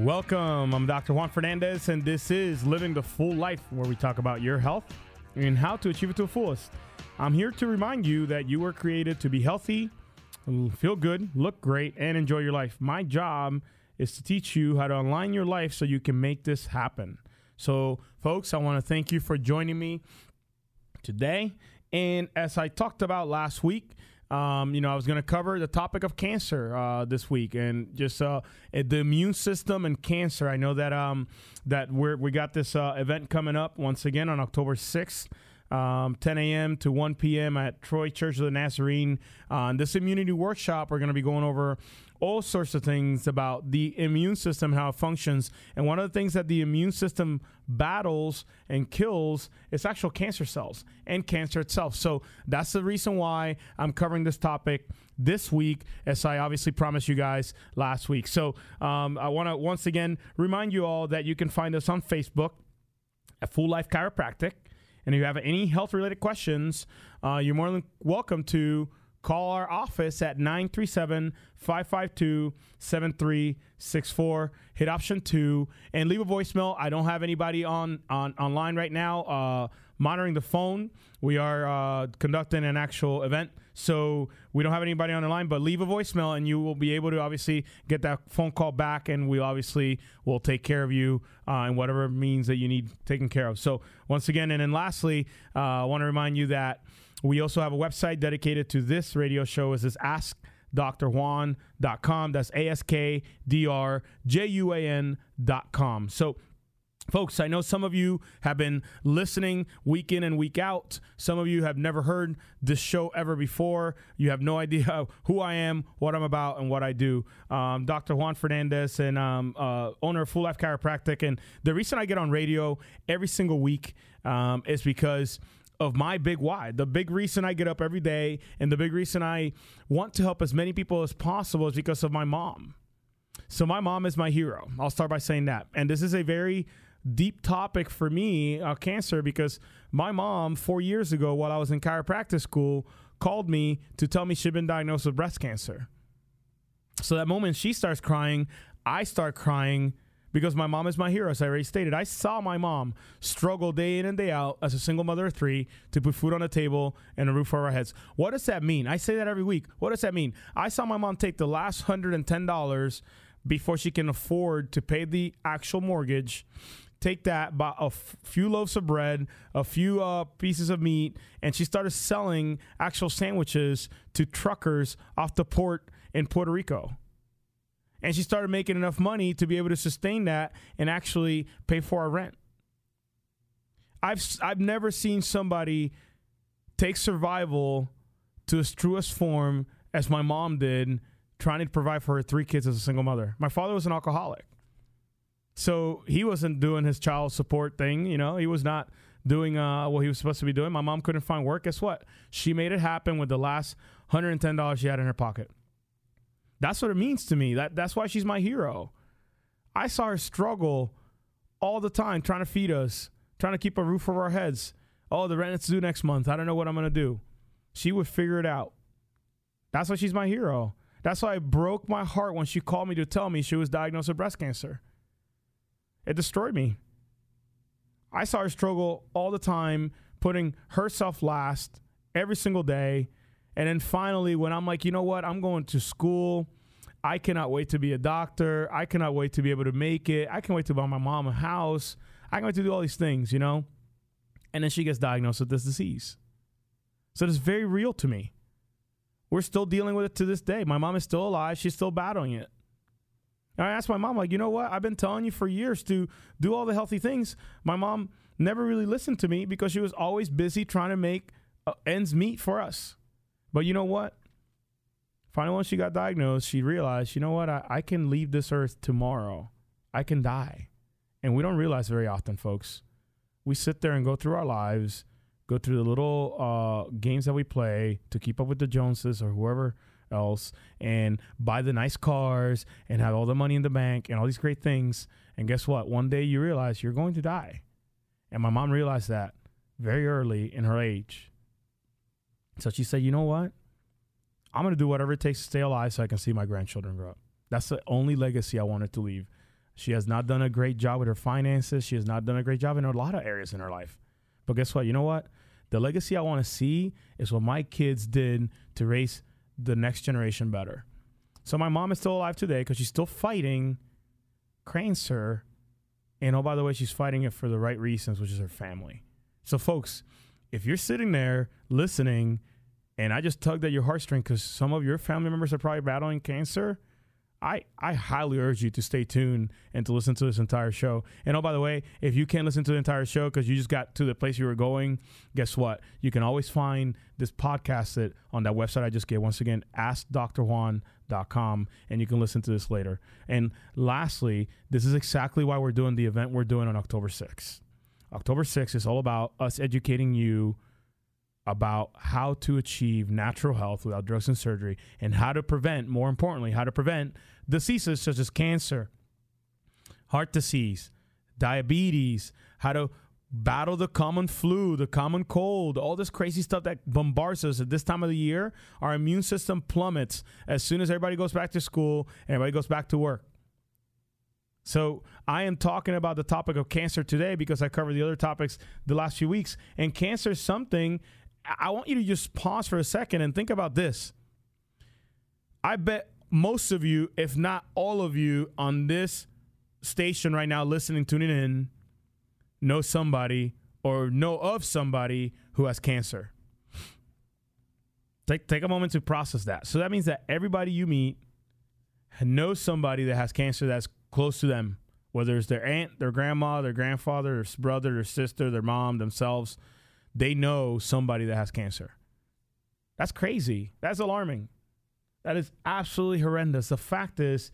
Welcome. I'm Dr. Juan Fernandez, and this is Living the Full Life, where we talk about your health and how to achieve it to the fullest. I'm here to remind you that you were created to be healthy, feel good, look great, and enjoy your life. My job is to teach you how to align your life so you can make this happen. So, folks, I want to thank you for joining me today. And as I talked about last week, um, you know, I was going to cover the topic of cancer uh, this week and just uh, the immune system and cancer. I know that um, that we we got this uh, event coming up once again on October 6th. Um, 10 a.m. to 1 p.m. at Troy Church of the Nazarene. Uh, this immunity workshop, we're going to be going over all sorts of things about the immune system, how it functions. And one of the things that the immune system battles and kills is actual cancer cells and cancer itself. So that's the reason why I'm covering this topic this week, as I obviously promised you guys last week. So um, I want to once again remind you all that you can find us on Facebook at Full Life Chiropractic. And if you have any health related questions, uh, you're more than welcome to call our office at 937 552 7364. Hit option two and leave a voicemail. I don't have anybody on, on online right now uh, monitoring the phone. We are uh, conducting an actual event. So we don't have anybody on the line, but leave a voicemail and you will be able to obviously get that phone call back, and we obviously will take care of you uh, in whatever means that you need taken care of. So once again, and then lastly, uh, I want to remind you that we also have a website dedicated to this radio show. Is this askdrjuan.com. That's A S K D R J U A N.com. So Folks, I know some of you have been listening week in and week out. Some of you have never heard this show ever before. You have no idea who I am, what I'm about, and what I do. Um, Dr. Juan Fernandez and um, uh, owner of Full Life Chiropractic. And the reason I get on radio every single week um, is because of my big why. The big reason I get up every day and the big reason I want to help as many people as possible is because of my mom. So my mom is my hero. I'll start by saying that. And this is a very deep topic for me, uh, cancer, because my mom, four years ago, while I was in chiropractic school, called me to tell me she'd been diagnosed with breast cancer. So that moment she starts crying, I start crying because my mom is my hero, as I already stated. I saw my mom struggle day in and day out as a single mother of three to put food on the table and a roof over our heads. What does that mean? I say that every week. What does that mean? I saw my mom take the last $110 before she can afford to pay the actual mortgage take that, buy a f- few loaves of bread, a few uh, pieces of meat, and she started selling actual sandwiches to truckers off the port in Puerto Rico and she started making enough money to be able to sustain that and actually pay for our rent. I've I've never seen somebody take survival to its truest form as my mom did, trying to provide for her three kids as a single mother. My father was an alcoholic. So he wasn't doing his child support thing, you know, he was not doing uh, what he was supposed to be doing. My mom couldn't find work. Guess what? She made it happen with the last $110 she had in her pocket. That's what it means to me. That that's why she's my hero. I saw her struggle all the time trying to feed us, trying to keep a roof over our heads. Oh, the rent is due next month. I don't know what I'm gonna do. She would figure it out. That's why she's my hero. That's why it broke my heart when she called me to tell me she was diagnosed with breast cancer. It destroyed me. I saw her struggle all the time, putting herself last every single day, and then finally, when I'm like, you know what, I'm going to school. I cannot wait to be a doctor. I cannot wait to be able to make it. I can't wait to buy my mom a house. I can wait to do all these things, you know? And then she gets diagnosed with this disease. So it's very real to me. We're still dealing with it to this day. My mom is still alive. She's still battling it. And I asked my mom, like, you know what? I've been telling you for years to do all the healthy things. My mom never really listened to me because she was always busy trying to make uh, ends meet for us. But you know what? Finally, once she got diagnosed, she realized, you know what? I, I can leave this earth tomorrow. I can die. And we don't realize very often, folks. We sit there and go through our lives, go through the little uh, games that we play to keep up with the Joneses or whoever else, and buy the nice cars and have all the money in the bank and all these great things. And guess what? One day you realize you're going to die. And my mom realized that very early in her age. So she said, you know what? I'm going to do whatever it takes to stay alive so I can see my grandchildren grow up. That's the only legacy I wanted to leave. She has not done a great job with her finances. She has not done a great job in a lot of areas in her life. But guess what? You know what? The legacy I want to see is what my kids did to raise the next generation better. So my mom is still alive today because she's still fighting cancer. And oh, by the way, she's fighting it for the right reasons, which is her family. So, folks, if you're sitting there listening and I just tugged at your heartstring because some of your family members are probably battling cancer, I, I highly urge you to stay tuned and to listen to this entire show. And oh, by the way, if you can't listen to the entire show because you just got to the place you were going, guess what? You can always find this podcast on that website I just gave. Once again, askdrjuan.com, and you can listen to this later. And lastly, this is exactly why we're doing the event we're doing on October 6th. October 6th is all about us educating you about how to achieve natural health without drugs and surgery and how to prevent, more importantly, how to prevent diseases such as cancer, heart disease, diabetes, how to battle the common flu, the common cold, all this crazy stuff that bombards us at this time of the year. Our immune system plummets as soon as everybody goes back to school and everybody goes back to work. So I am talking about the topic of cancer today because I covered the other topics the last few weeks. And cancer is something I want you to just pause for a second and think about this. I bet most of you, if not all of you, on this station right now, listening, tuning in, know somebody or know of somebody who has cancer. Take, take a moment to process that. So that means that everybody you meet knows somebody that has cancer that's close to them, whether it's their aunt, their grandma, their grandfather, their brother, their sister, their mom, themselves they know somebody that has cancer. That's crazy. That's alarming. That is absolutely horrendous. The fact is,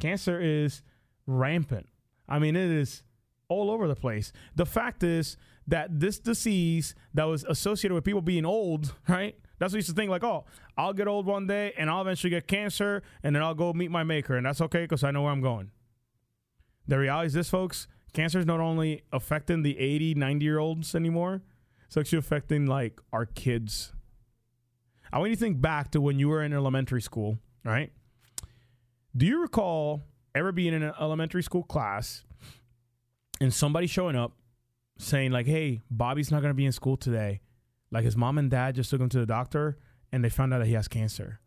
cancer is rampant. I mean, it is all over the place. The fact is that this disease that was associated with people being old, right? That's what we used to think like, oh, I'll get old one day and I'll eventually get cancer and then I'll go meet my maker and that's okay because I know where I'm going. The reality is this, folks, cancer is not only affecting the 80, 90 year olds anymore, it's actually affecting like our kids. I want you to think back to when you were in elementary school, right? Do you recall ever being in an elementary school class and somebody showing up saying like, "Hey, Bobby's not going to be in school today." Like his mom and dad just took him to the doctor and they found out that he has cancer.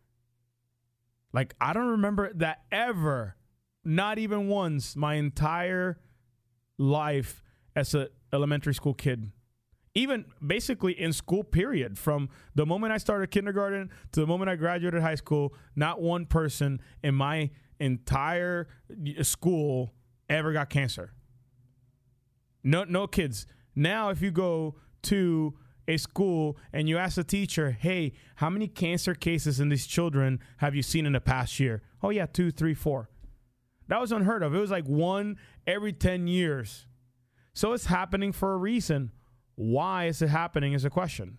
Like I don't remember that ever, not even once my entire life as a elementary school kid even basically in school period from the moment i started kindergarten to the moment i graduated high school not one person in my entire school ever got cancer. No no kids. Now if you go to a school and you ask the teacher hey how many cancer cases in these children have you seen in the past year? Oh yeah two three four. That was unheard of. It was like one every 10 years. So it's happening for a reason why is it happening is a question.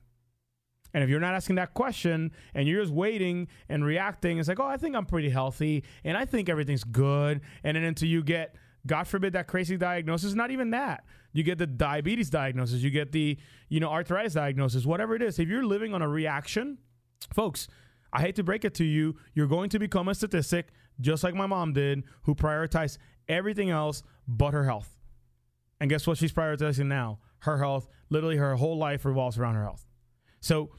And if you're not asking that question and you're just waiting and reacting, it's like, oh, I think I'm pretty healthy and I think everything's good. And then until you get, God forbid, that crazy diagnosis, not even that. You get the diabetes diagnosis, you get the, you know, arthritis diagnosis, whatever it is. If you're living on a reaction, folks, I hate to break it to you, you're going to become a statistic just like my mom did, who prioritized everything else but her health. And guess what she's prioritizing now? her health. Literally, her whole life revolves around her health. So,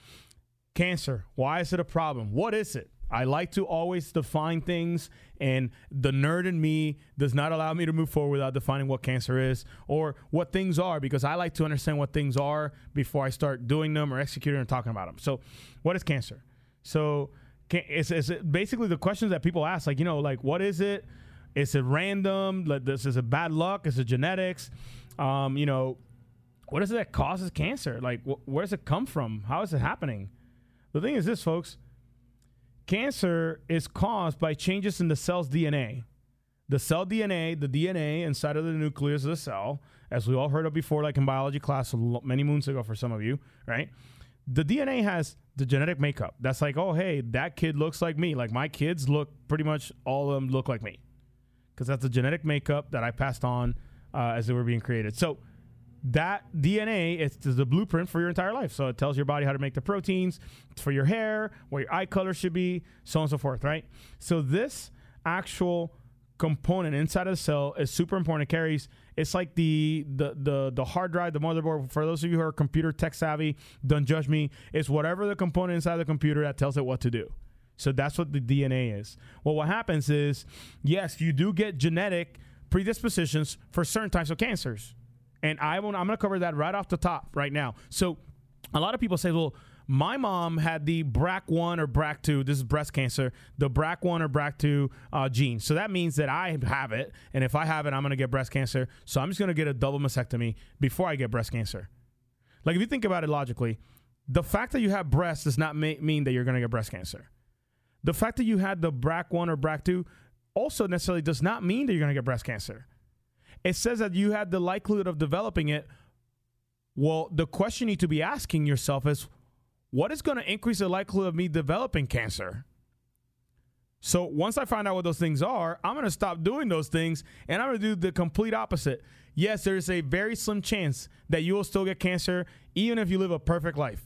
cancer, why is it a problem? What is it? I like to always define things, and the nerd in me does not allow me to move forward without defining what cancer is or what things are because I like to understand what things are before I start doing them or executing or talking about them. So, what is cancer? So, it's, it's basically the questions that people ask, like, you know, like, what is it? Is it random? Like, this is a bad luck? Is it genetics? Um, you know, what is it that causes cancer? Like, wh- where does it come from? How is it happening? The thing is this, folks cancer is caused by changes in the cell's DNA. The cell DNA, the DNA inside of the nucleus of the cell, as we all heard of before, like in biology class many moons ago for some of you, right? The DNA has the genetic makeup. That's like, oh, hey, that kid looks like me. Like my kids look pretty much all of them look like me because that's the genetic makeup that I passed on uh, as they were being created. So that DNA is the blueprint for your entire life. So it tells your body how to make the proteins for your hair, what your eye color should be, so on and so forth, right? So this actual component inside of the cell is super important. It carries it's like the the the the hard drive, the motherboard. For those of you who are computer tech savvy, don't judge me. It's whatever the component inside the computer that tells it what to do. So that's what the DNA is. Well, what happens is, yes, you do get genetic predispositions for certain types of cancers. And I will, I'm going to cover that right off the top right now. So a lot of people say, well, my mom had the BRCA1 or BRCA2. This is breast cancer. The BRCA1 or BRCA2 uh, gene. So that means that I have it, and if I have it, I'm going to get breast cancer. So I'm just going to get a double mastectomy before I get breast cancer. Like if you think about it logically, the fact that you have breasts does not ma- mean that you're going to get breast cancer. The fact that you had the BRCA1 or BRCA2 also necessarily does not mean that you're going to get breast cancer. It says that you had the likelihood of developing it. Well, the question you need to be asking yourself is what is going to increase the likelihood of me developing cancer? So once I find out what those things are, I'm going to stop doing those things and I'm going to do the complete opposite. Yes, there's a very slim chance that you will still get cancer even if you live a perfect life.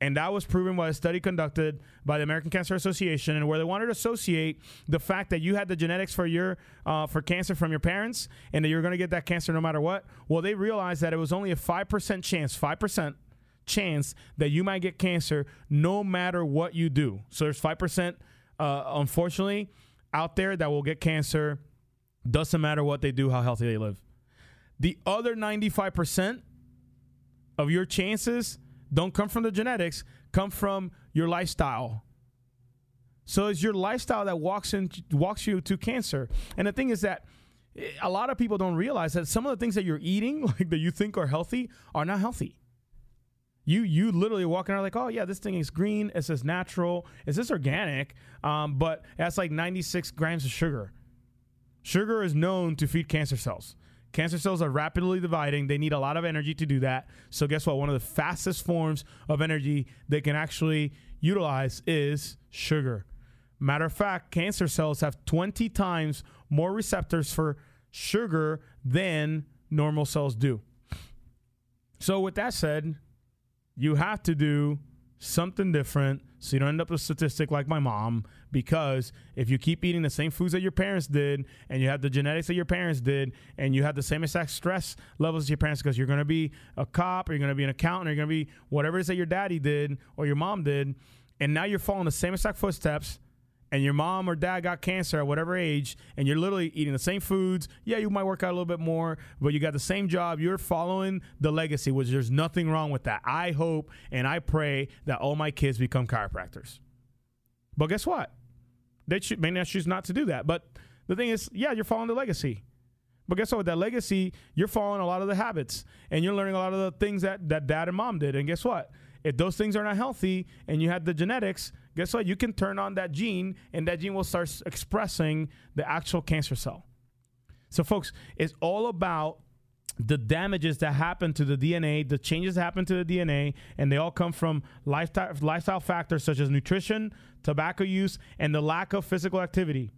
And that was proven by a study conducted by the American Cancer Association, and where they wanted to associate the fact that you had the genetics for your uh, for cancer from your parents, and that you're going to get that cancer no matter what. Well, they realized that it was only a five percent chance, five percent chance that you might get cancer no matter what you do. So there's 5%, uh, unfortunately, out there that will get cancer. Doesn't matter what they do, how healthy they live. The other 95% of your chances don't come from the genetics, come from your lifestyle. So it's your lifestyle that walks in walks you to cancer. And the thing is that eh, a lot of people don't realize that some of the things that you're eating, like that you think are healthy, are not healthy. You you literally walking around like, oh yeah, this thing is green. It says natural. Is this organic? Um, but that's like 96 grams of sugar. Sugar is known to feed cancer cells. Cancer cells are rapidly dividing. They need a lot of energy to do that. So guess what? One of the fastest forms of energy they can actually utilize is sugar. Matter of fact, cancer cells have 20 times more receptors for sugar than normal cells do. So with that said, you have to do something different so you don't end up with a statistic like my mom because if you keep eating the same foods that your parents did and you have the genetics that your parents did and you have the same exact stress levels as your parents because you're going to be a cop or you're going to be an accountant or you're going to be whatever it is that your daddy did or your mom did and now you're following the same exact footsteps and your mom or dad got cancer at whatever age, and you're literally eating the same foods, yeah, you might work out a little bit more, but you got the same job. You're following the legacy, which there's nothing wrong with that. I hope and I pray that all my kids become chiropractors. But guess what? They should, may not choose not to do that. But the thing is, yeah, you're following the legacy. But guess what? With that legacy, you're following a lot of the habits and you're learning a lot of the things that, that dad and mom did. And guess what? If those things are not healthy and you had the genetics, guess what? You can turn on that gene and that gene will start expressing the actual cancer cell. So, folks, it's all about the damages that happen to the DNA, the changes that happen to the DNA, and they all come from lifestyle, lifestyle factors such as nutrition, tobacco use, and the lack of physical activity,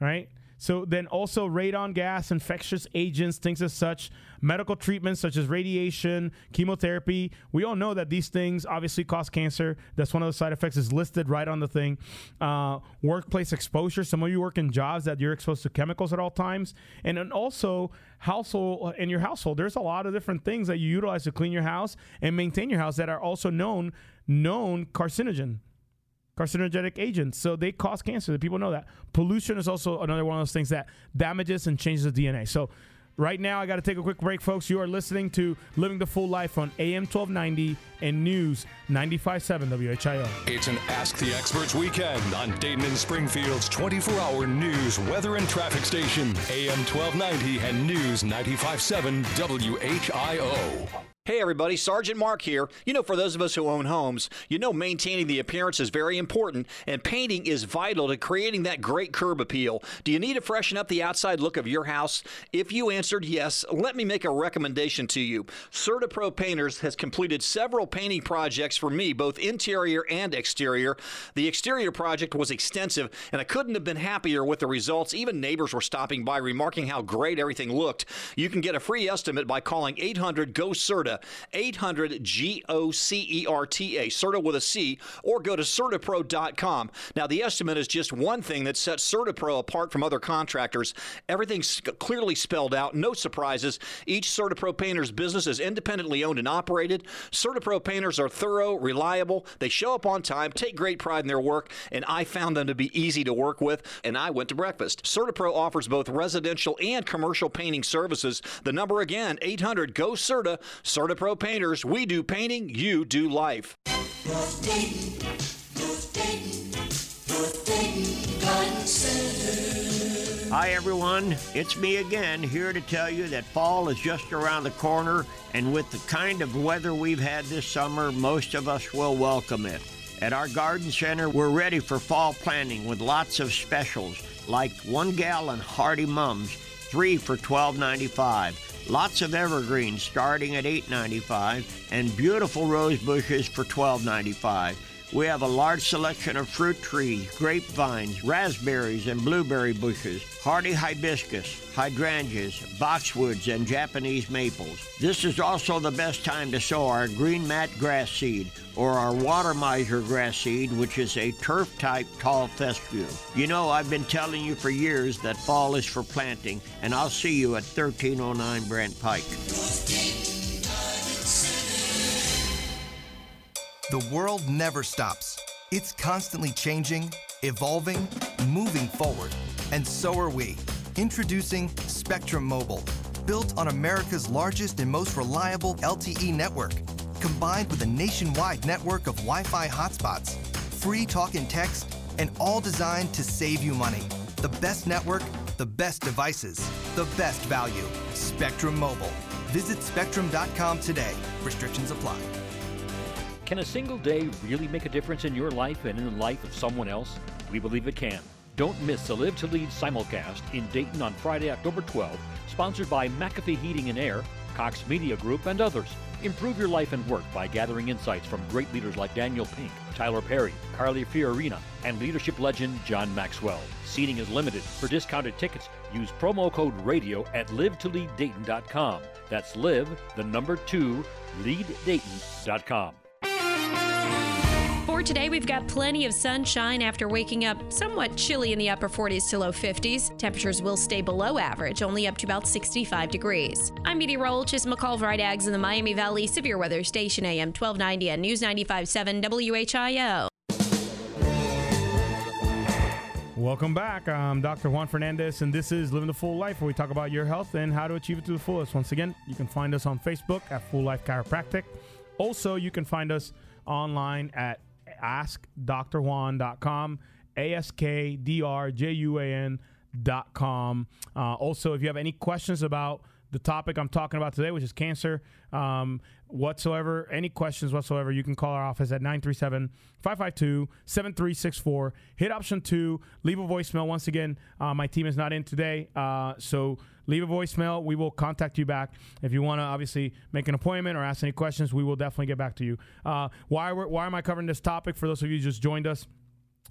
right? So then also radon gas, infectious agents, things as such, medical treatments such as radiation, chemotherapy. We all know that these things obviously cause cancer. That's one of the side effects is listed right on the thing. Uh, workplace exposure. Some of you work in jobs that you're exposed to chemicals at all times. And then also household in your household. There's a lot of different things that you utilize to clean your house and maintain your house that are also known known carcinogen carcinogenic agents. So they cause cancer. The people know that. Pollution is also another one of those things that damages and changes the DNA. So right now, I got to take a quick break, folks. You are listening to Living the Full Life on AM 1290 and News 95.7 WHIO. It's an Ask the Experts weekend on Dayton and Springfield's 24 hour news, weather, and traffic station. AM 1290 and News 95.7 WHIO. Hey everybody, Sergeant Mark here. You know, for those of us who own homes, you know maintaining the appearance is very important, and painting is vital to creating that great curb appeal. Do you need to freshen up the outside look of your house? If you answered yes, let me make a recommendation to you. CertaPro Painters has completed several painting projects for me, both interior and exterior. The exterior project was extensive, and I couldn't have been happier with the results. Even neighbors were stopping by remarking how great everything looked. You can get a free estimate by calling 800 GO CERTA. 800 G O C E R T A, CERTA with a C, or go to CertaPro.com. Now, the estimate is just one thing that sets CertaPro apart from other contractors. Everything's clearly spelled out, no surprises. Each CertaPro painter's business is independently owned and operated. CertaPro painters are thorough, reliable, they show up on time, take great pride in their work, and I found them to be easy to work with, and I went to breakfast. CertaPro offers both residential and commercial painting services. The number again, 800 GO CERTA, CertaPro Pro Painters, we do painting, you do life. Hi, everyone. It's me again, here to tell you that fall is just around the corner, and with the kind of weather we've had this summer, most of us will welcome it. At our garden center, we're ready for fall planting with lots of specials like one gallon Hardy Mums, three for $12.95 Lots of evergreens starting at $8.95 and beautiful rose bushes for $12.95. We have a large selection of fruit trees, grapevines, raspberries, and blueberry bushes, hardy hibiscus, hydrangeas, boxwoods, and Japanese maples. This is also the best time to sow our green mat grass seed or our water miser grass seed, which is a turf type tall fescue. You know, I've been telling you for years that fall is for planting, and I'll see you at 1309 Brandt Pike. The world never stops. It's constantly changing, evolving, moving forward. And so are we. Introducing Spectrum Mobile, built on America's largest and most reliable LTE network, combined with a nationwide network of Wi Fi hotspots, free talk and text, and all designed to save you money. The best network, the best devices, the best value. Spectrum Mobile. Visit spectrum.com today. Restrictions apply. Can a single day really make a difference in your life and in the life of someone else? We believe it can. Don't miss the Live to Lead simulcast in Dayton on Friday, October 12th, sponsored by McAfee Heating and Air, Cox Media Group, and others. Improve your life and work by gathering insights from great leaders like Daniel Pink, Tyler Perry, Carly Fiorina, and leadership legend John Maxwell. Seating is limited. For discounted tickets, use promo code RADIO at livetoleaddayton.com. That's live, the number two, leaddayton.com. For today, we've got plenty of sunshine after waking up somewhat chilly in the upper 40s to low 50s. Temperatures will stay below average, only up to about 65 degrees. I'm meteorologist McCall Vrydaghs in the Miami Valley Severe Weather Station AM 1290 and News 95.7 WHIO. Welcome back. I'm Dr. Juan Fernandez, and this is Living the Full Life, where we talk about your health and how to achieve it to the fullest. Once again, you can find us on Facebook at Full Life Chiropractic. Also, you can find us online at askdrjuan.com, A-S-K-D-R-J-U-A-N.com. Uh, also, if you have any questions about the topic I'm talking about today, which is cancer, um, whatsoever, any questions whatsoever, you can call our office at 937 552 7364. Hit option two, leave a voicemail. Once again, uh, my team is not in today, uh, so leave a voicemail. We will contact you back. If you want to obviously make an appointment or ask any questions, we will definitely get back to you. Uh, why, why am I covering this topic for those of you who just joined us?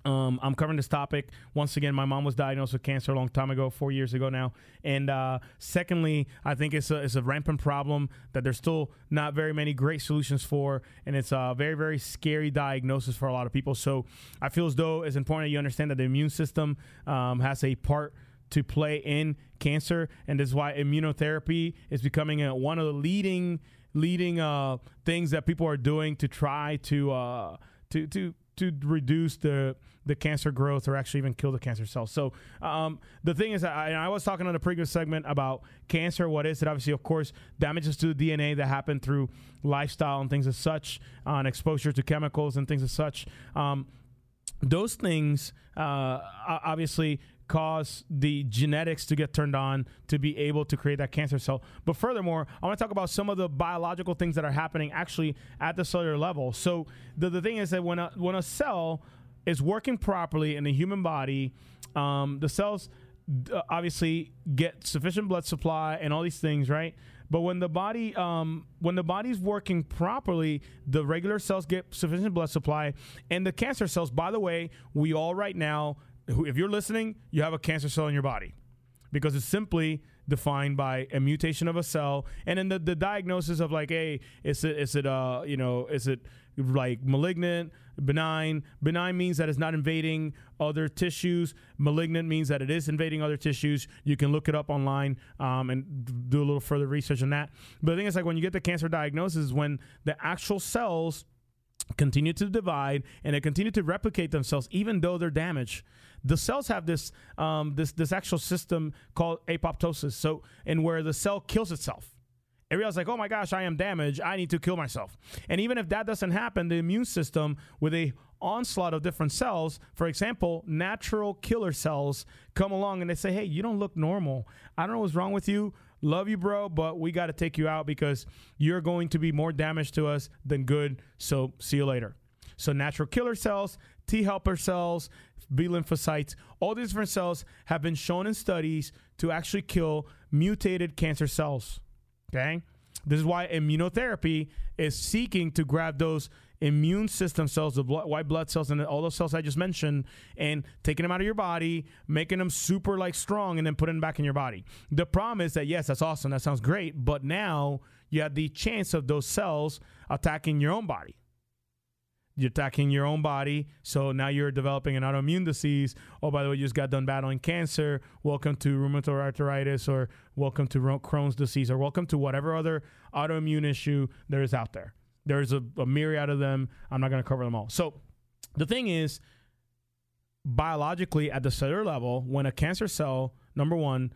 Um, I'm covering this topic once again. My mom was diagnosed with cancer a long time ago, four years ago now. And uh, secondly, I think it's a, it's a rampant problem that there's still not very many great solutions for, and it's a very very scary diagnosis for a lot of people. So I feel as though it's important that you understand that the immune system um, has a part to play in cancer, and this is why immunotherapy is becoming a, one of the leading leading uh, things that people are doing to try to uh, to to to reduce the the cancer growth or actually even kill the cancer cells. So um, the thing is, I, I, was talking on the previous segment about cancer. What is it? Obviously, of course, damages to the DNA that happen through lifestyle and things as such, on exposure to chemicals and things as such. Um, those things uh, obviously cause the genetics to get turned on to be able to create that cancer cell. But furthermore, I want to talk about some of the biological things that are happening actually at the cellular level. So the, the thing is that when a, when a cell is working properly in the human body, um, the cells uh, obviously get sufficient blood supply and all these things, right? But when the body um, when the body's working properly, the regular cells get sufficient blood supply, and the cancer cells. By the way, we all right now, if you're listening, you have a cancer cell in your body. Because it's simply defined by a mutation of a cell. And then the, the diagnosis of like hey is it is it uh you know is it like malignant benign? Benign means that it's not invading other tissues. Malignant means that it is invading other tissues. You can look it up online um, and do a little further research on that. But the thing is like when you get the cancer diagnosis when the actual cells continue to divide and they continue to replicate themselves even though they're damaged the cells have this um, this this actual system called apoptosis so and where the cell kills itself It Everybody's like, oh my gosh, I am damaged. I need to kill myself. And even if that doesn't happen, the immune system with a onslaught of different cells, for example, natural killer cells come along and they say, hey, you don't look normal. I don't know what's wrong with you. Love you, bro, but we got to take you out because you're going to be more damage to us than good. So see you later. So natural killer cells, T helper cells, B lymphocytes, all these different cells have been shown in studies to actually kill mutated cancer cells. Okay. This is why immunotherapy is seeking to grab those immune system cells, the blood, white blood cells, and all those cells I just mentioned, and taking them out of your body, making them super like strong, and then putting them back in your body. The problem is that yes, that's awesome, that sounds great, but now you have the chance of those cells attacking your own body you're attacking your own body. So now you're developing an autoimmune disease. Oh, by the way, you just got done battling cancer. Welcome to rheumatoid arthritis, or welcome to Crohn's disease, or welcome to whatever other autoimmune issue there is out there. There's a, a myriad of them. I'm not going to cover them all. So the thing is, biologically, at the cellular level, when a cancer cell, number one,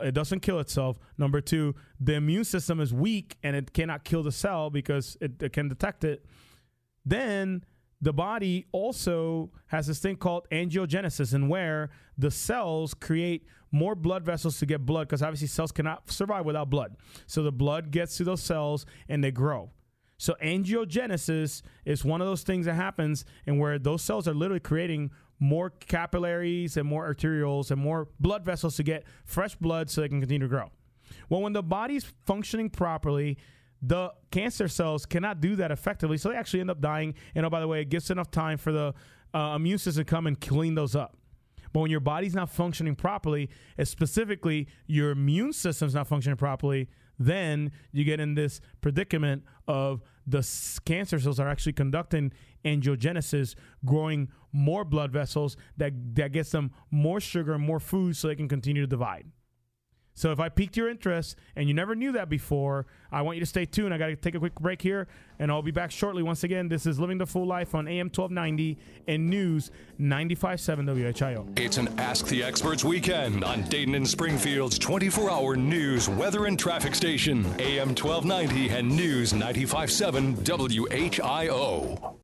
it doesn't kill itself. Number two, the immune system is weak and it cannot kill the cell because it, it can detect it then the body also has this thing called angiogenesis, and where the cells create more blood vessels to get blood, because obviously cells cannot survive without blood. So the blood gets to those cells and they grow. So angiogenesis is one of those things that happens, and where those cells are literally creating more capillaries and more arterioles and more blood vessels to get fresh blood so they can continue to grow. Well, when the body's functioning properly, the cancer cells cannot do that effectively, so they actually end up dying. And oh, by the way, it gives enough time for the uh, immune system to come and clean those up. But when your body's not functioning properly, specifically your immune system's not functioning properly, then you get in this predicament of the cancer cells are actually conducting angiogenesis, growing more blood vessels that, that gets them more sugar and more food so they can continue to divide. So if I piqued your interest and you never knew that before, I want you to stay tuned. I got to take a quick break here, and I'll be back shortly. Once again, this is Living the Full Life on AM 1290 and News 95.7 WHIO. It's an Ask the Experts weekend on Dayton and Springfield's 24-hour news, weather, and traffic station, AM 1290 and News 95.7 WHIO.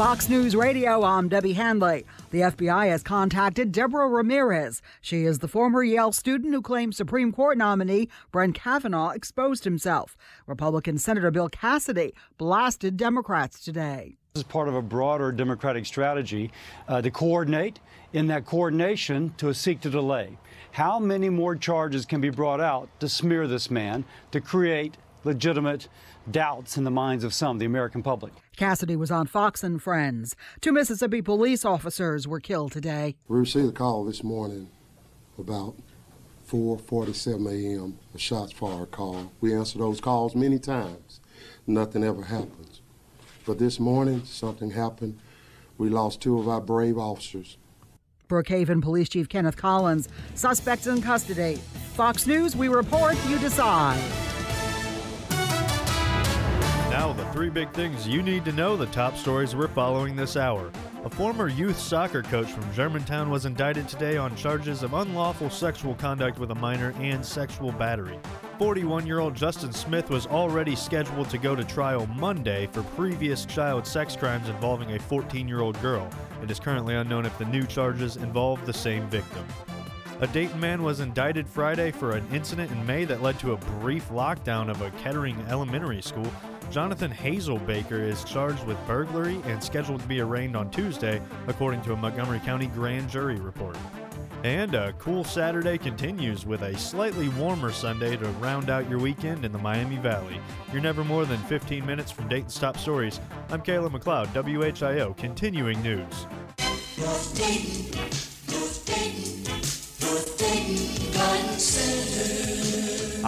Fox News Radio, I'm Debbie Hanley. The FBI has contacted Deborah Ramirez. She is the former Yale student who claims Supreme Court nominee Brett Kavanaugh exposed himself. Republican Senator Bill Cassidy blasted Democrats today. This is part of a broader Democratic strategy uh, to coordinate, in that coordination, to seek to delay. How many more charges can be brought out to smear this man, to create legitimate doubts in the minds of some, the American public? Cassidy was on Fox and Friends. Two Mississippi police officers were killed today. We received a call this morning about 4:47 a.m. A shots fired call. We answer those calls many times. Nothing ever happens. But this morning something happened. We lost two of our brave officers. Brookhaven Police Chief Kenneth Collins, suspects in custody. Fox News, we report, you decide. Now, the three big things you need to know the top stories we're following this hour. A former youth soccer coach from Germantown was indicted today on charges of unlawful sexual conduct with a minor and sexual battery. 41 year old Justin Smith was already scheduled to go to trial Monday for previous child sex crimes involving a 14 year old girl. It is currently unknown if the new charges involve the same victim. A Dayton man was indicted Friday for an incident in May that led to a brief lockdown of a Kettering elementary school. Jonathan Hazelbaker is charged with burglary and scheduled to be arraigned on Tuesday, according to a Montgomery County grand jury report. And a cool Saturday continues with a slightly warmer Sunday to round out your weekend in the Miami Valley. You're never more than 15 minutes from Dayton's top stories. I'm Kayla McLeod, WHIO, continuing news.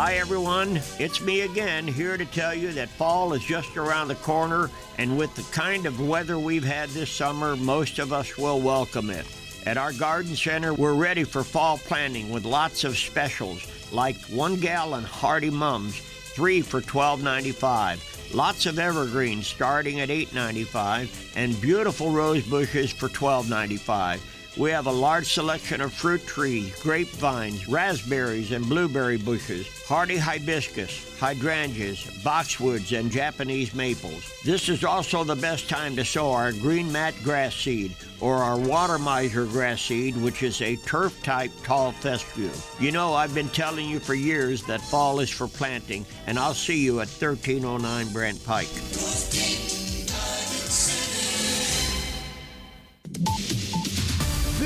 Hi, everyone. It's me again, here to tell you that fall is just around the corner, and with the kind of weather we've had this summer, most of us will welcome it. At our garden center, we're ready for fall planting with lots of specials, like one gallon Hardy Mums, three for $12.95. Lots of evergreens starting at $8.95, and beautiful rose bushes for $12.95. We have a large selection of fruit trees, grapevines, raspberries, and blueberry bushes, hardy hibiscus, hydrangeas, boxwoods, and Japanese maples. This is also the best time to sow our green mat grass seed or our water miser grass seed, which is a turf type tall fescue. You know, I've been telling you for years that fall is for planting, and I'll see you at 1309 Brandt Pike.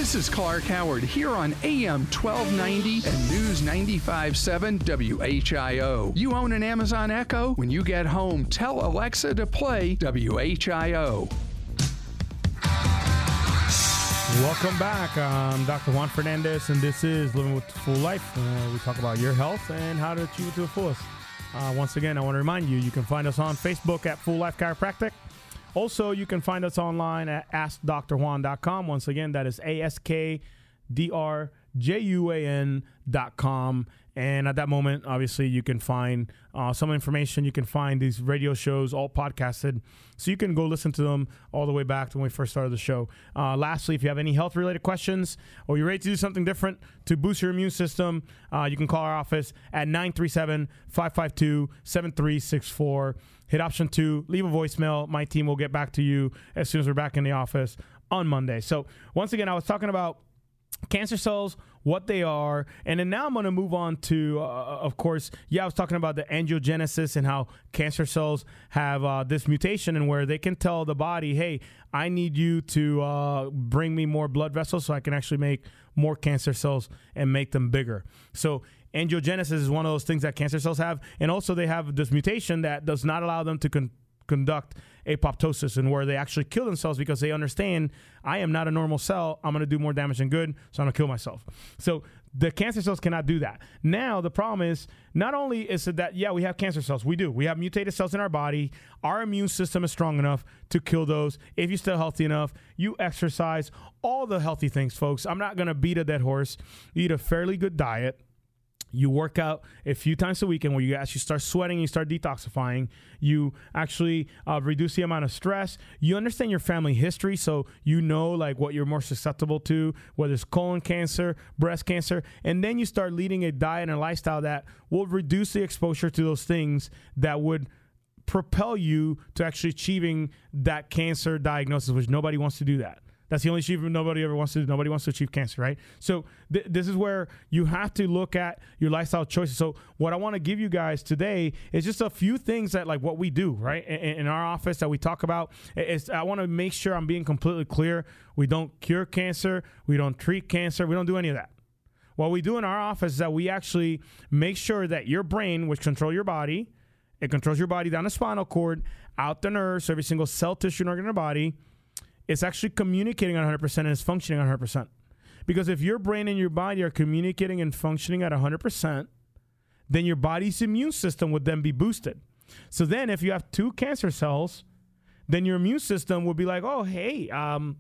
This is Clark Howard here on AM 1290 and News 95.7 WHIO. You own an Amazon Echo? When you get home, tell Alexa to play WHIO. Welcome back. I'm Dr. Juan Fernandez, and this is Living with Full Life. Uh, we talk about your health and how to achieve it to the fullest. Uh, once again, I want to remind you, you can find us on Facebook at Full Life Chiropractic. Also, you can find us online at AskDrJuan.com. Once again, that is A S K D R J U A N.com. And at that moment, obviously, you can find uh, some information. You can find these radio shows all podcasted. So you can go listen to them all the way back to when we first started the show. Uh, lastly, if you have any health related questions or you're ready to do something different to boost your immune system, uh, you can call our office at 937 552 7364. Hit option two, leave a voicemail. My team will get back to you as soon as we're back in the office on Monday. So, once again, I was talking about cancer cells, what they are, and then now I'm going to move on to, uh, of course, yeah, I was talking about the angiogenesis and how cancer cells have uh, this mutation and where they can tell the body, hey, I need you to uh, bring me more blood vessels so I can actually make more cancer cells and make them bigger. So angiogenesis is one of those things that cancer cells have, and also they have this mutation that does not allow them to con- conduct apoptosis and where they actually kill themselves because they understand I am not a normal cell. I'm going to do more damage than good, so I'm going to kill myself. So the cancer cells cannot do that. Now the problem is not only is it that yeah we have cancer cells, we do. We have mutated cells in our body. Our immune system is strong enough to kill those. If you're still healthy enough, you exercise, all the healthy things, folks. I'm not going to beat a dead horse. You eat a fairly good diet you work out a few times a week and where you actually start sweating you start detoxifying you actually uh, reduce the amount of stress. You understand your family history so you know like what you're more susceptible to whether it's colon cancer breast cancer and then you start leading a diet and lifestyle that will reduce the exposure to those things that would propel you to actually achieving that cancer diagnosis which nobody wants to do that that's the only achievement nobody ever wants to do. Nobody wants to achieve cancer, right? So th- this is where you have to look at your lifestyle choices. So what I want to give you guys today is just a few things that like what we do, right? In, in our office that we talk about. Is I want to make sure I'm being completely clear. We don't cure cancer. We don't treat cancer. We don't do any of that. What we do in our office is that we actually make sure that your brain, which control your body, it controls your body down the spinal cord, out the nerves, every single cell, tissue, organ in your body it's actually communicating at 100% and it's functioning at 100%. Because if your brain and your body are communicating and functioning at 100%, then your body's immune system would then be boosted. So then if you have two cancer cells, then your immune system would be like, oh, hey, um,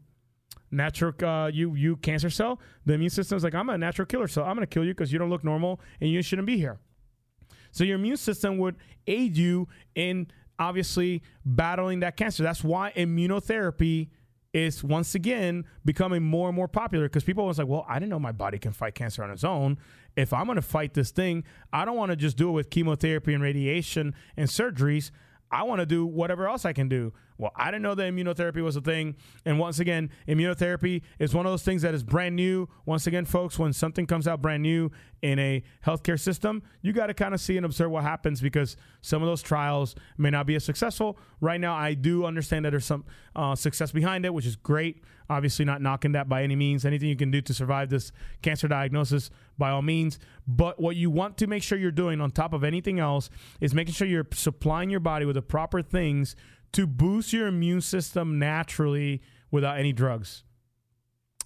natural, uh, you, you cancer cell. The immune system is like, I'm a natural killer cell. I'm to kill you because you don't look normal and you shouldn't be here. So your immune system would aid you in obviously battling that cancer. That's why immunotherapy is once again becoming more and more popular because people was like, well, I didn't know my body can fight cancer on its own. If I'm going to fight this thing, I don't want to just do it with chemotherapy and radiation and surgeries. I want to do whatever else I can do. Well, I didn't know that immunotherapy was a thing. And once again, immunotherapy is one of those things that is brand new. Once again, folks, when something comes out brand new in a healthcare system, you got to kind of see and observe what happens because some of those trials may not be as successful. Right now, I do understand that there's some uh, success behind it, which is great. Obviously, not knocking that by any means. Anything you can do to survive this cancer diagnosis, by all means. But what you want to make sure you're doing on top of anything else is making sure you're supplying your body with the proper things to boost your immune system naturally without any drugs.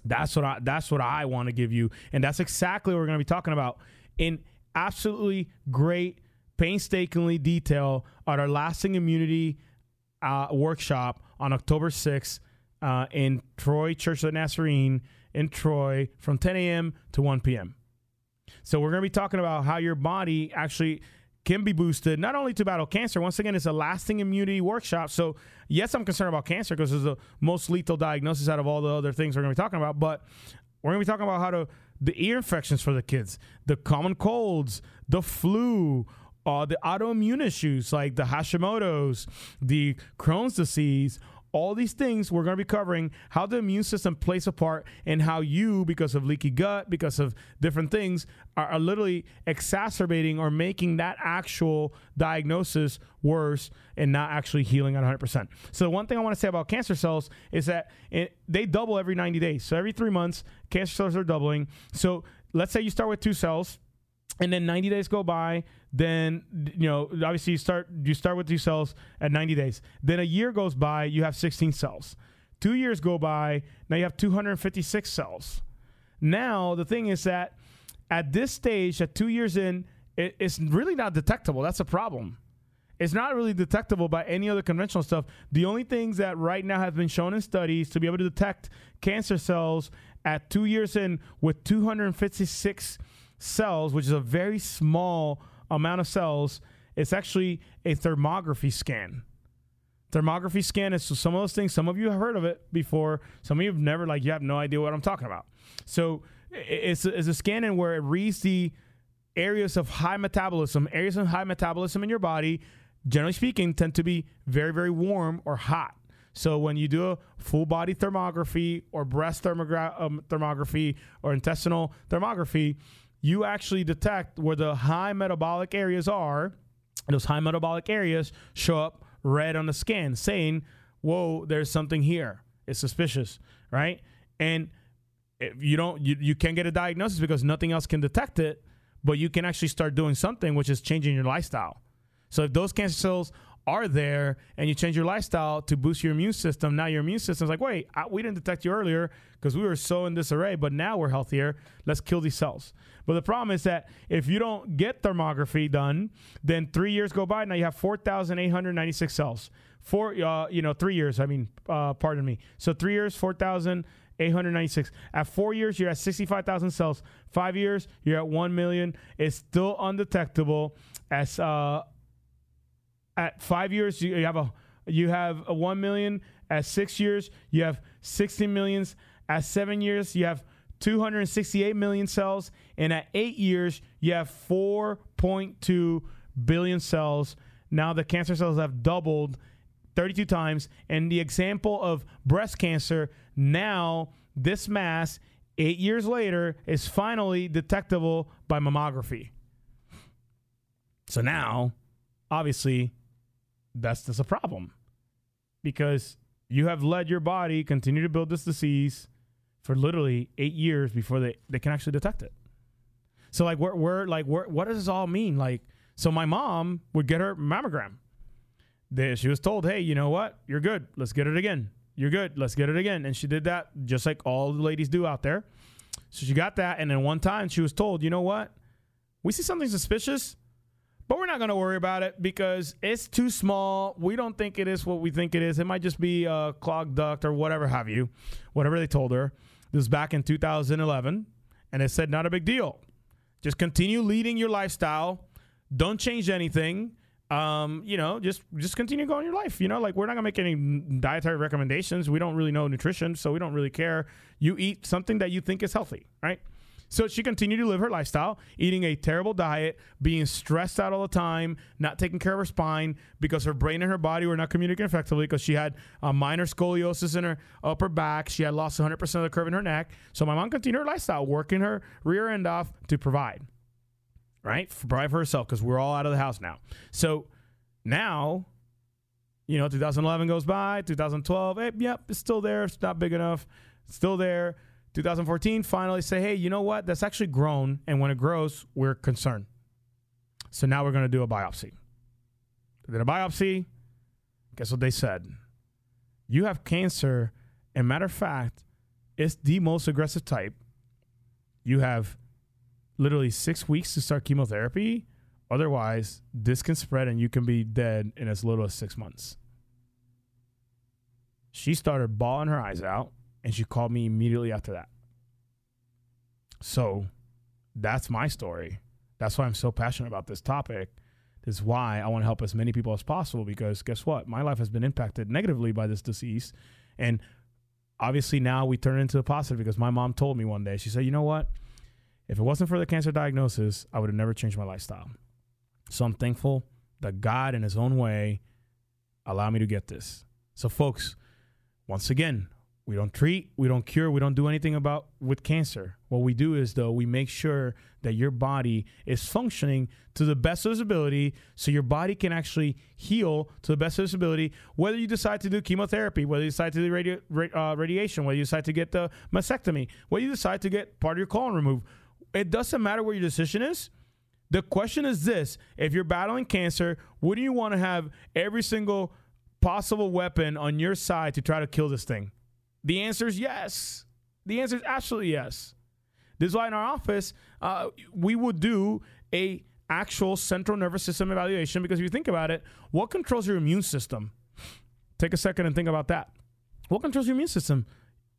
That's what I that's what I want to give you. And that's exactly what we're going to be talking about in absolutely great painstakingly detail at our lasting immunity uh, workshop on October 6th uh, in Troy Church of the Nazarene in Troy from 10 a.m. to 1 p.m. So we're going to be talking about how your body actually can be boosted not only to battle cancer. Once again, it's a lasting immunity workshop. So, yes, I'm concerned about cancer because it's the most lethal diagnosis out of all the other things we're going to be talking about. But we're going to be talking about how to the ear infections for the kids, the common colds, the flu, uh, the autoimmune issues like the Hashimoto's, the Crohn's disease, all these things we're going to be covering how the immune system plays a part and how you because of leaky gut because of different things are, are, literally exacerbating or making that actual diagnosis worse and not actually healing at 100% so one thing i want to say about cancer cells is that it, they double every 90 days. So every three months cancer cells are doubling. So let's say you start with two cells and then 90 days go by then you know obviously you start you start with two cells at 90 days. Then a year goes by you have 16 cells. Two years go by now you have 256 cells. Now the thing is that at this stage at two years in it, it's really not detectable. That's a problem. It's not really detectable by any other conventional stuff. The only things that right now have been shown in studies to be able to detect cancer cells at two years in with 256 cells which is a very small amount of cells, it's actually a thermography scan. Thermography scan is some of those things. Some of you have heard of it before. Some of you have never, like, you have no idea what I'm talking about. So it's a, it's a scan in where it reads the areas of high metabolism. Areas of high metabolism in your body, generally speaking, tend to be very, very warm or hot. So when you do a full body thermography or breast thermogra- um, thermography or intestinal thermography, you actually detect where the high metabolic areas are. Those high metabolic areas show up red on the scan, saying, "Whoa, there's something here. It's suspicious, right?" And you don't, you, you can't get a diagnosis because nothing else can detect it, but you can actually start doing something, which is changing your lifestyle. So if those cancer cells are there and you change your lifestyle to boost your immune system, now your immune system's like, wait, I, we didn't detect you earlier because we were so in disarray, but now we're healthier. Let's kill these cells. But the problem is that if you don't get thermography done, then three years go by. Now you have 4,896 cells. Four, uh, you know, three years. I mean, uh, pardon me. So three years, 4,000. 896. At four years, you're at 65,000 cells. Five years, you're at 1 million. It's still undetectable. As uh, at five years, you have a you have a 1 million. At six years, you have 60 millions. At seven years, you have 268 million cells. And at eight years, you have 4.2 billion cells. Now the cancer cells have doubled 32 times. And the example of breast cancer, now this mass, eight years later, is finally detectable by mammography. So now, obviously, that's just a problem because you have let your body continue to build this disease for literally eight years before they, they can actually detect it. So like we're, we're like we're, what does this all mean? Like so my mom would get her mammogram. They, she was told, hey, you know what? You're good. Let's get it again. You're good. Let's get it again. And she did that just like all the ladies do out there. So she got that, and then one time she was told, you know what? We see something suspicious, but we're not going to worry about it because it's too small. We don't think it is what we think it is. It might just be a clogged duct or whatever have you, whatever they told her. This was back in 2011, and it said, not a big deal. Just continue leading your lifestyle. Don't change anything. um, you know, just just continue going your life. You know, like we're not gonna make any dietary recommendations. We don't really know nutrition, so we don't really care. You eat something that you think is healthy, right? So she continued to live her lifestyle, eating a terrible diet, being stressed out all the time, not taking care of her spine because her brain and her body were not communicating effectively because she had a minor scoliosis in her upper back. She had lost 100% of the curve in her neck. So my mom continued her lifestyle, working her rear end off to provide, right? Provide for herself because we're all out of the house now. So now, you know, 2011 goes by, 2012, hey, eh, yep, it's still there. It's not big enough. It's still there. 2014, finally say, hey, you know what? That's actually grown. And when it grows, we're concerned. So now we're going to do a biopsy. They did a biopsy. Guess what they said? You have cancer. And matter of fact, it's the most aggressive type. You have literally six weeks to start chemotherapy. Otherwise, this can spread and you can be dead in as little as six months. She started bawling her eyes out and she called me immediately after that. So that's my story. That's why I'm so passionate about this topic. This is why I want to help as many people as possible because guess what? My life has been impacted negatively by this disease. And obviously now we turn into a positive because my mom told me one day, she said, you know what? If it wasn't for the cancer diagnosis, I would have never changed my lifestyle. So I'm thankful that God, in His own way, allowed me to get this. So, folks, once again, we don't treat, we don't cure, we don't do anything about with cancer. What we do is though we make sure that your body is functioning to the best of its ability so your body can actually heal to the best of its ability whether you decide to do chemotherapy, whether you decide to do radi- uh, radiation, whether you decide to get the mastectomy, whether you decide to get part of your colon removed. It doesn't matter what your decision is. The question is this, if you're battling cancer, wouldn't you want to have every single possible weapon on your side to try to kill this thing? The answer is yes. The answer is absolutely yes. This is why in our office uh, we would do a actual central nervous system evaluation because if you think about it, what controls your immune system? Take a second and think about that. What controls your immune system?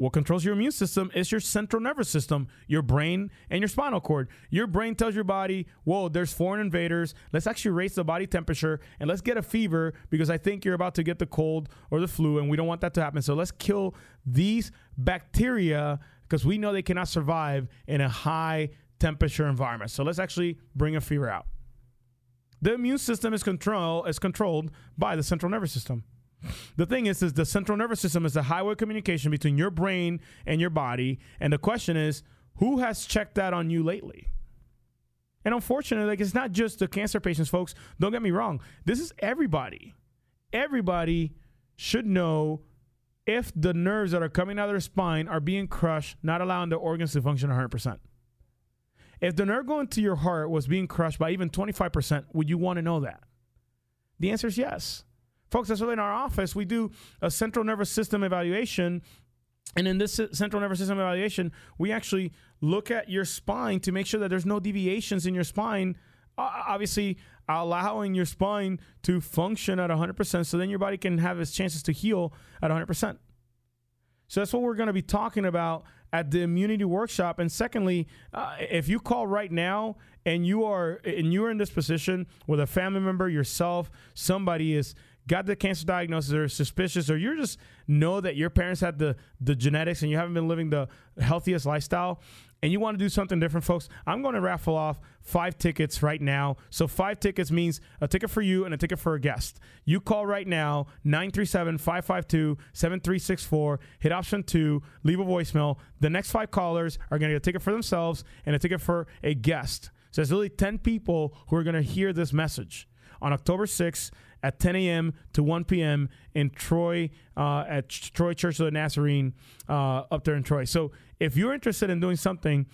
What controls your immune system is your central nervous system, your brain, and your spinal cord. Your brain tells your body, whoa, there's foreign invaders. Let's actually raise the body temperature and let's get a fever because I think you're about to get the cold or the flu, and we don't want that to happen. So let's kill these bacteria because we know they cannot survive in a high temperature environment. So let's actually bring a fever out. The immune system is control is controlled by the central nervous system. The thing is, is the central nervous system is the highway communication between your brain and your body. And the question is, who has checked that on you lately? And unfortunately, like it's not just the cancer patients, folks. Don't get me wrong. This is everybody. Everybody should know if the nerves that are coming out of their spine are being crushed, not allowing the organs to function 100%. If the nerve going to your heart was being crushed by even 25%, would you want to know that? The answer is yes. Folks, that's why in our office we do a central nervous system evaluation. And in this central nervous system evaluation, we actually look at your spine to make sure that there's no deviations in your spine. Obviously, allowing your spine to function at 100%, so then your body can have its chances to heal at 100%. So that's what we're going to be talking about at the immunity workshop. And secondly, uh, if you call right now and you are and you are in this position with a family member, yourself, somebody is got the cancer diagnosis or suspicious or you just know that your parents had the the genetics and you haven't been living the healthiest lifestyle and you want to do something different folks i'm going to raffle off five tickets right now. So five tickets means a ticket for you and a ticket for a guest. You call right now 937-552-7364 hit option 2 leave a voicemail. The next five callers are going to get a ticket for themselves and a ticket for a guest. So there's literally 10 people who are going to hear this message. On october 6th at 10 a.m. to 1 p.m. in Troy uh, at Troy Church of the Nazarene uh, up there in Troy. So if you're interested in doing something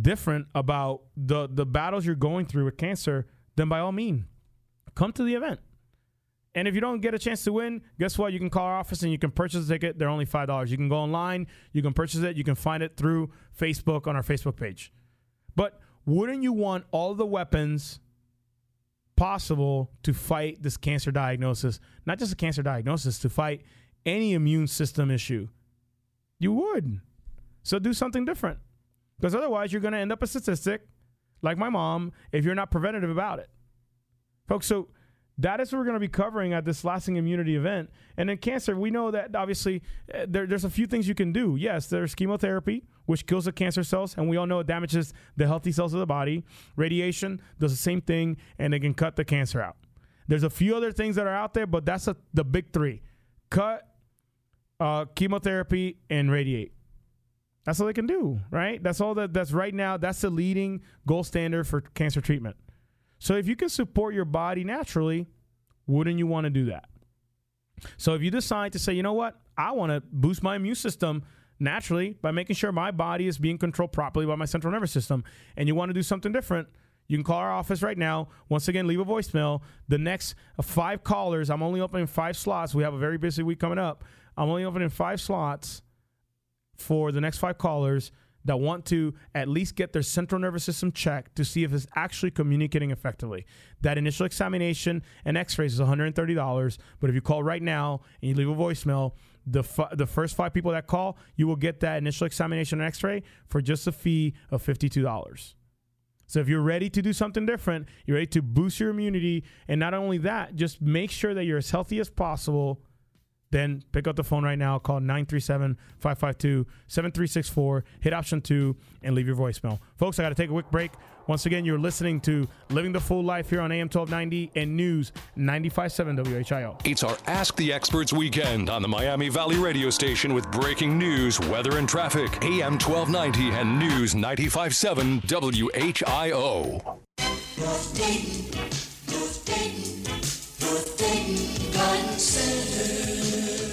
different about the the battles you're going through with cancer, then by all means, come to the event. And if you don't get a chance to win, guess what? You can call our office and you can purchase a ticket. They're only five dollars. You can go online, you can purchase it, you can find it through Facebook on our Facebook page. But wouldn't you want all the weapons possible to fight this cancer diagnosis, not just a cancer diagnosis, to fight any immune system issue. You would. So do something different. Because otherwise, you're going to end up a statistic like my mom if you're not preventative about it. Folks, so That is what we're going to be covering at this lasting immunity event. And in cancer, we know that obviously uh, there, there's a few things you can do. Yes, there's chemotherapy, which kills the cancer cells, and we all know it damages the healthy cells of the body. Radiation does the same thing, and it can cut the cancer out. There's a few other things that are out there, but that's a, the big three: cut, uh, chemotherapy, and radiate. That's all they can do, right? That's all that. That's right now. That's the leading gold standard for cancer treatment. So if you can support your body naturally, wouldn't you want to do that? So if you decide to say, you know what, I want to boost my immune system naturally by making sure my body is being controlled properly by my central nervous system, and you want to do something different, you can call our office right now. Once again, leave a voicemail. The next five callers, I'm only opening five slots. We have a very busy week coming up. I'm only opening five slots for the next five callers that want to at least get their central nervous system checked to see if it's actually communicating effectively. That initial examination and x-rays is $130, but if you call right now and you leave a voicemail, the the first five people that call, you will get that initial examination and x-ray for just a fee of $52. So if you're ready to do something different, you're ready to boost your immunity and not only that, just make sure that you're as healthy as possible then pick up the phone right now, call 937 552 7364, hit option two, and leave your voicemail. Folks, I got to take a quick break. Once again, you're listening to Living the Full Life here on AM 1290 and News 957 WHIO. It's our Ask the Experts weekend on the Miami Valley radio station with breaking news, weather, and traffic. AM 1290 and News 957 WHIO. North Dayton, North Dayton, North Dayton Garden Center.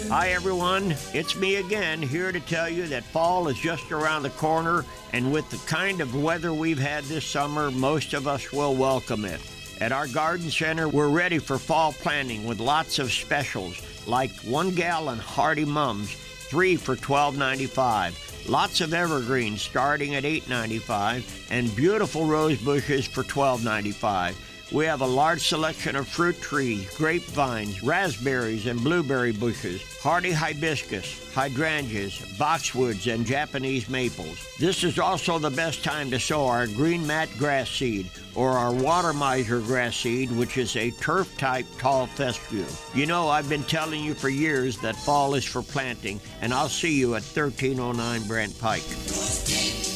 Hi, everyone. It's me again, here to tell you that fall is just around the corner, and with the kind of weather we've had this summer, most of us will welcome it. At our garden center, we're ready for fall planting with lots of specials like one gallon Hardy Mums, three for $12.95. Lots of evergreens starting at $8.95 and beautiful rose bushes for $12.95. We have a large selection of fruit trees, grapevines, raspberries, and blueberry bushes, hardy hibiscus, hydrangeas, boxwoods, and Japanese maples. This is also the best time to sow our green mat grass seed or our water miser grass seed, which is a turf type tall fescue. You know, I've been telling you for years that fall is for planting, and I'll see you at 1309 Brandt Pike.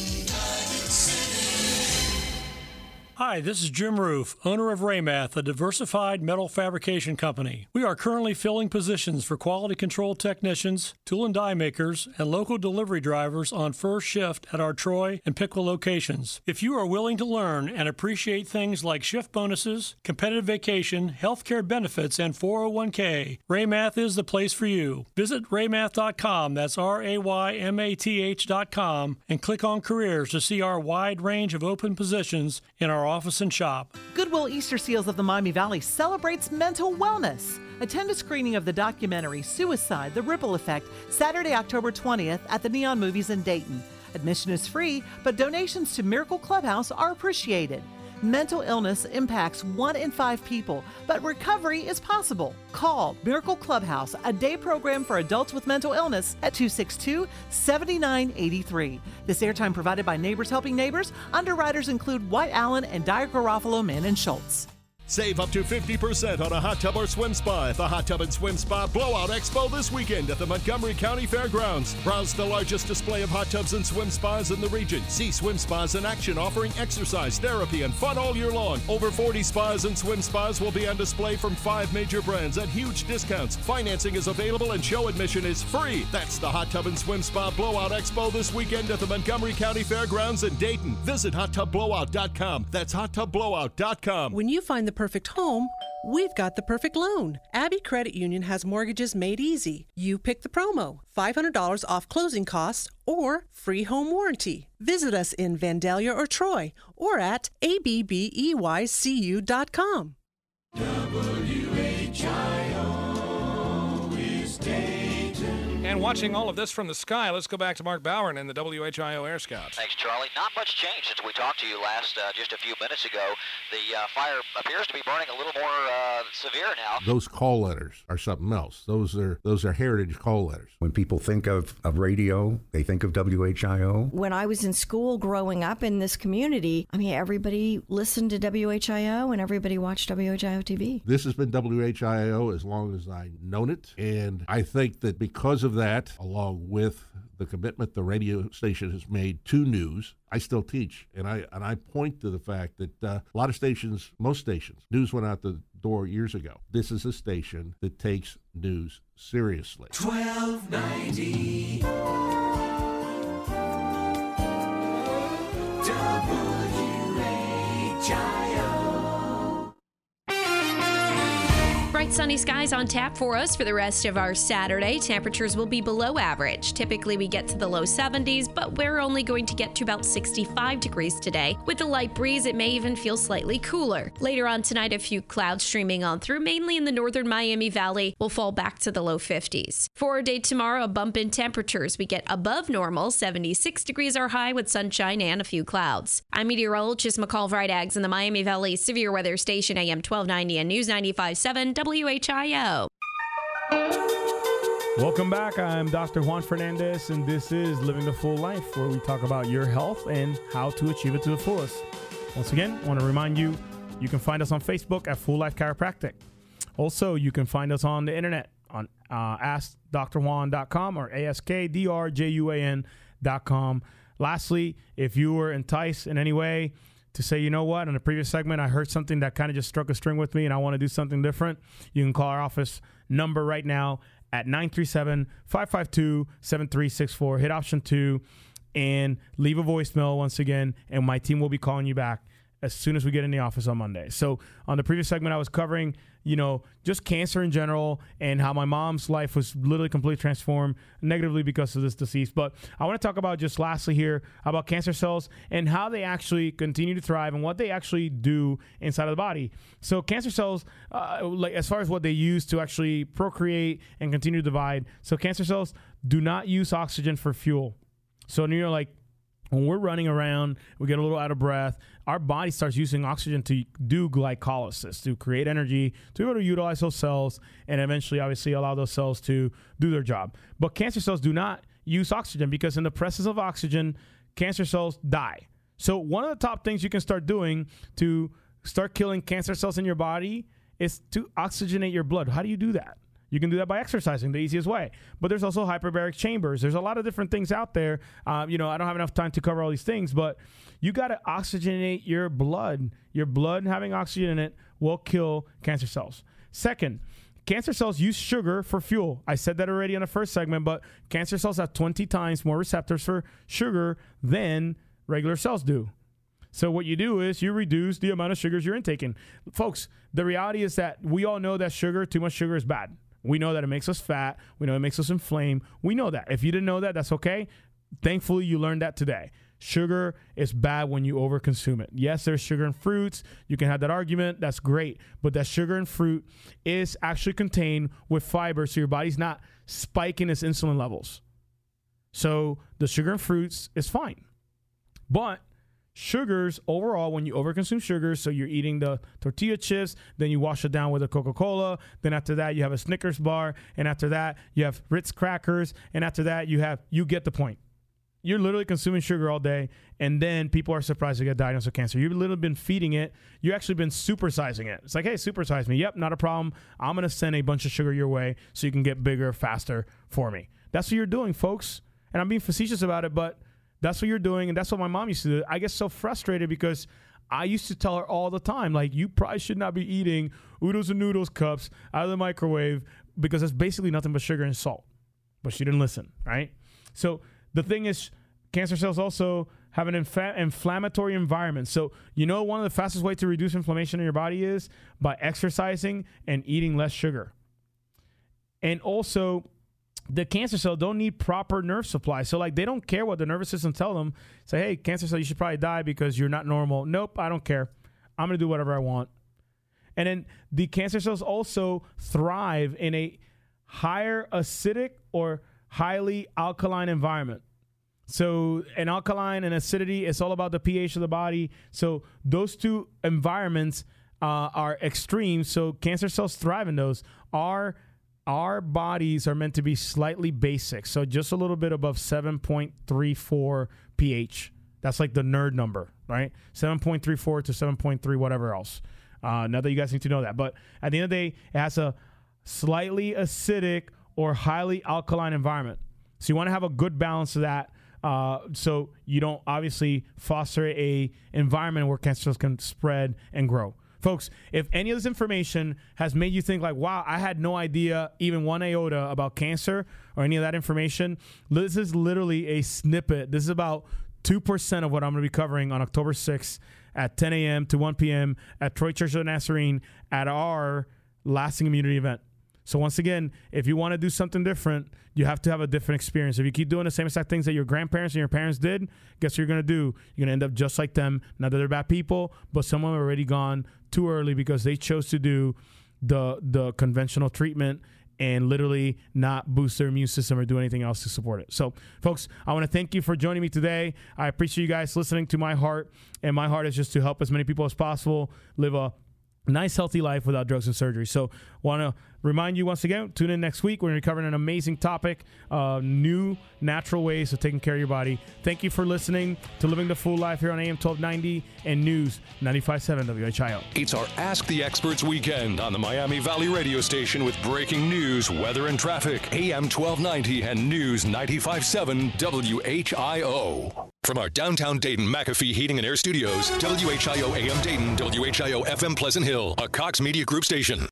Hi, this is Jim Roof, owner of Raymath, a diversified metal fabrication company. We are currently filling positions for quality control technicians, tool and die makers, and local delivery drivers on first shift at our Troy and Piqua locations. If you are willing to learn and appreciate things like shift bonuses, competitive vacation, health care benefits, and 401k, Raymath is the place for you. Visit raymath.com, that's R A Y M A T H.com, and click on careers to see our wide range of open positions in our our office and shop. Goodwill Easter Seals of the Miami Valley celebrates mental wellness. Attend a screening of the documentary Suicide The Ripple Effect Saturday, October 20th at the Neon Movies in Dayton. Admission is free, but donations to Miracle Clubhouse are appreciated. Mental illness impacts one in five people, but recovery is possible. Call Miracle Clubhouse, a day program for adults with mental illness, at 262 7983. This airtime provided by Neighbors Helping Neighbors. Underwriters include White Allen and Dyer Garofalo, Mann and Schultz. Save up to 50% on a hot tub or swim spa at the Hot Tub and Swim Spa Blowout Expo this weekend at the Montgomery County Fairgrounds. Browse the largest display of hot tubs and swim spas in the region. See swim spas in action offering exercise, therapy, and fun all year long. Over 40 spas and swim spas will be on display from five major brands at huge discounts. Financing is available and show admission is free. That's the Hot Tub and Swim Spa Blowout Expo this weekend at the Montgomery County Fairgrounds in Dayton. Visit hottubblowout.com. That's hottubblowout.com. When you find the perfect home, we've got the perfect loan. Abbey Credit Union has mortgages made easy. You pick the promo $500 off closing costs or free home warranty. Visit us in Vandalia or Troy or at abbeycu.com. WHIO And watching all of this from the sky, let's go back to Mark Bowen and the WHIO Air Scouts. Thanks, Charlie. Not much change since we talked to you last uh, just a few minutes ago. The uh, fire appears to be burning a little more uh, severe now. Those call letters are something else. Those are those are heritage call letters. When people think of, of radio, they think of WHIO. When I was in school growing up in this community, I mean, everybody listened to WHIO and everybody watched WHIO TV. This has been WHIO as long as I've known it. And I think that because of that, along with the commitment the radio station has made to news, I still teach, and I and I point to the fact that uh, a lot of stations, most stations, news went out the door years ago. This is a station that takes news seriously. 1290 WHIO Bright sunny skies on tap for us for the rest of our Saturday. Temperatures will be below average. Typically, we get to the low 70s, but we're only going to get to about 65 degrees today. With a light breeze, it may even feel slightly cooler. Later on tonight, a few clouds streaming on through, mainly in the northern Miami Valley. We'll fall back to the low 50s. For our day tomorrow, a bump in temperatures. We get above normal, 76 degrees are high with sunshine and a few clouds. I'm meteorologist McCall Vrydaghs in the Miami Valley Severe Weather Station, AM 1290 and News 95.7 WHIO. Welcome back. I'm Dr. Juan Fernandez, and this is Living the Full Life, where we talk about your health and how to achieve it to the fullest. Once again, I want to remind you you can find us on Facebook at Full Life Chiropractic. Also, you can find us on the internet on uh, AskDrJuan.com or AskDrJuan.com. Lastly, if you were enticed in any way to say, you know what, in the previous segment, I heard something that kind of just struck a string with me and I want to do something different, you can call our office number right now at 937 552 7364. Hit option two and leave a voicemail once again, and my team will be calling you back as soon as we get in the office on Monday. So on the previous segment, I was covering, you know, just cancer in general and how my mom's life was literally completely transformed negatively because of this disease. But I want to talk about just lastly here about cancer cells and how they actually continue to thrive and what they actually do inside of the body. So cancer cells, uh, like as far as what they use to actually procreate and continue to divide. So cancer cells do not use oxygen for fuel. So you're like, when we're running around, we get a little out of breath. Our body starts using oxygen to do glycolysis, to create energy, to be able to utilize those cells, and eventually, obviously, allow those cells to do their job. But cancer cells do not use oxygen because, in the presence of oxygen, cancer cells die. So, one of the top things you can start doing to start killing cancer cells in your body is to oxygenate your blood. How do you do that? You can do that by exercising, the easiest way. But there's also hyperbaric chambers. There's a lot of different things out there. Uh, you know, I don't have enough time to cover all these things, but you got to oxygenate your blood. Your blood having oxygen in it will kill cancer cells. Second, cancer cells use sugar for fuel. I said that already in the first segment, but cancer cells have 20 times more receptors for sugar than regular cells do. So what you do is you reduce the amount of sugars you're intaking. Folks, the reality is that we all know that sugar, too much sugar is bad. We know that it makes us fat. We know it makes us inflame. We know that. If you didn't know that, that's okay. Thankfully, you learned that today. Sugar is bad when you overconsume it. Yes, there's sugar in fruits. You can have that argument. That's great. But that sugar in fruit is actually contained with fiber, so your body's not spiking its insulin levels. So the sugar in fruits is fine. But sugars overall when you overconsume sugars so you're eating the tortilla chips then you wash it down with a coca-cola then after that you have a snickers bar and after that you have ritz crackers and after that you have you get the point. You're literally consuming sugar all day and then people are surprised to get diagnosed with cancer. You've literally been feeding it. You've actually been supersizing it. It's like hey supersize me. Yep not a problem. I'm going to send a bunch of sugar your way so you can get bigger faster for me. That's what you're doing folks. And i'm being facetious about it but that's what you're doing, and that's what my mom used to do. I get so frustrated because I used to tell her all the time, like, you probably should not be eating oodles and noodles cups out of the microwave because it's basically nothing but sugar and salt. But she didn't listen, right? So the thing is, cancer cells also have an inflammatory environment. So, you know, one of the fastest ways to reduce inflammation in your body is by exercising and eating less sugar. And also, the cancer cell don't need proper nerve supply. So like they don't care what the nervous system tell them. Say, hey, cancer cell, you should probably die because you're not normal. Nope, I don't care. I'm gonna do whatever I want. And then the cancer cells also thrive in a higher acidic or highly alkaline environment. So, an alkaline and acidity, it's all about the pH of the body. So, those two environments uh, are extreme. So, cancer cells thrive in those. Our our bodies are meant to be slightly basic. So, just a little bit above 7.34 pH. That's like the nerd number, right? 7.34 to 7.3, whatever else. Uh, now that you guys need to know that. But at the end of the day, it has a slightly acidic or highly alkaline environment. So you want to have a good balance of that. Uh, so you don't obviously foster a environment where cancers can spread and grow. Folks, if any of this information has made you think like, wow, I had no idea even one iota about cancer or any of that information, this is literally a snippet. This is about 2% of what I'm going to be covering on October 6th at 10 a.m. to 1 p.m. at Troy Church of the Nazarene at our lasting immunity event. So once again, if you want to do something different, you have to have a different experience. If you keep doing the same exact things that your grandparents and your parents did, guess what you're gonna do? You're gonna end up just like them. Not that they're bad people, but some of them already gone too early because they chose to do the the conventional treatment and literally not boost their immune system or do anything else to support it. So, folks, I want to thank you for joining me today. I appreciate you guys listening to my heart, and my heart is just to help as many people as possible live a nice healthy life without drugs and surgery so want to remind you once again tune in next week we're going to be covering an amazing topic uh, new natural ways of taking care of your body thank you for listening to living the full life here on am 1290 and news 957 whio It's our Ask the Experts weekend on the Miami Valley radio station with breaking news, weather, and traffic. AM 1290 and News 957 WHIO. From our downtown Dayton McAfee Heating and Air Studios, WHIO AM Dayton, WHIO FM Pleasant Hill, a Cox Media Group station.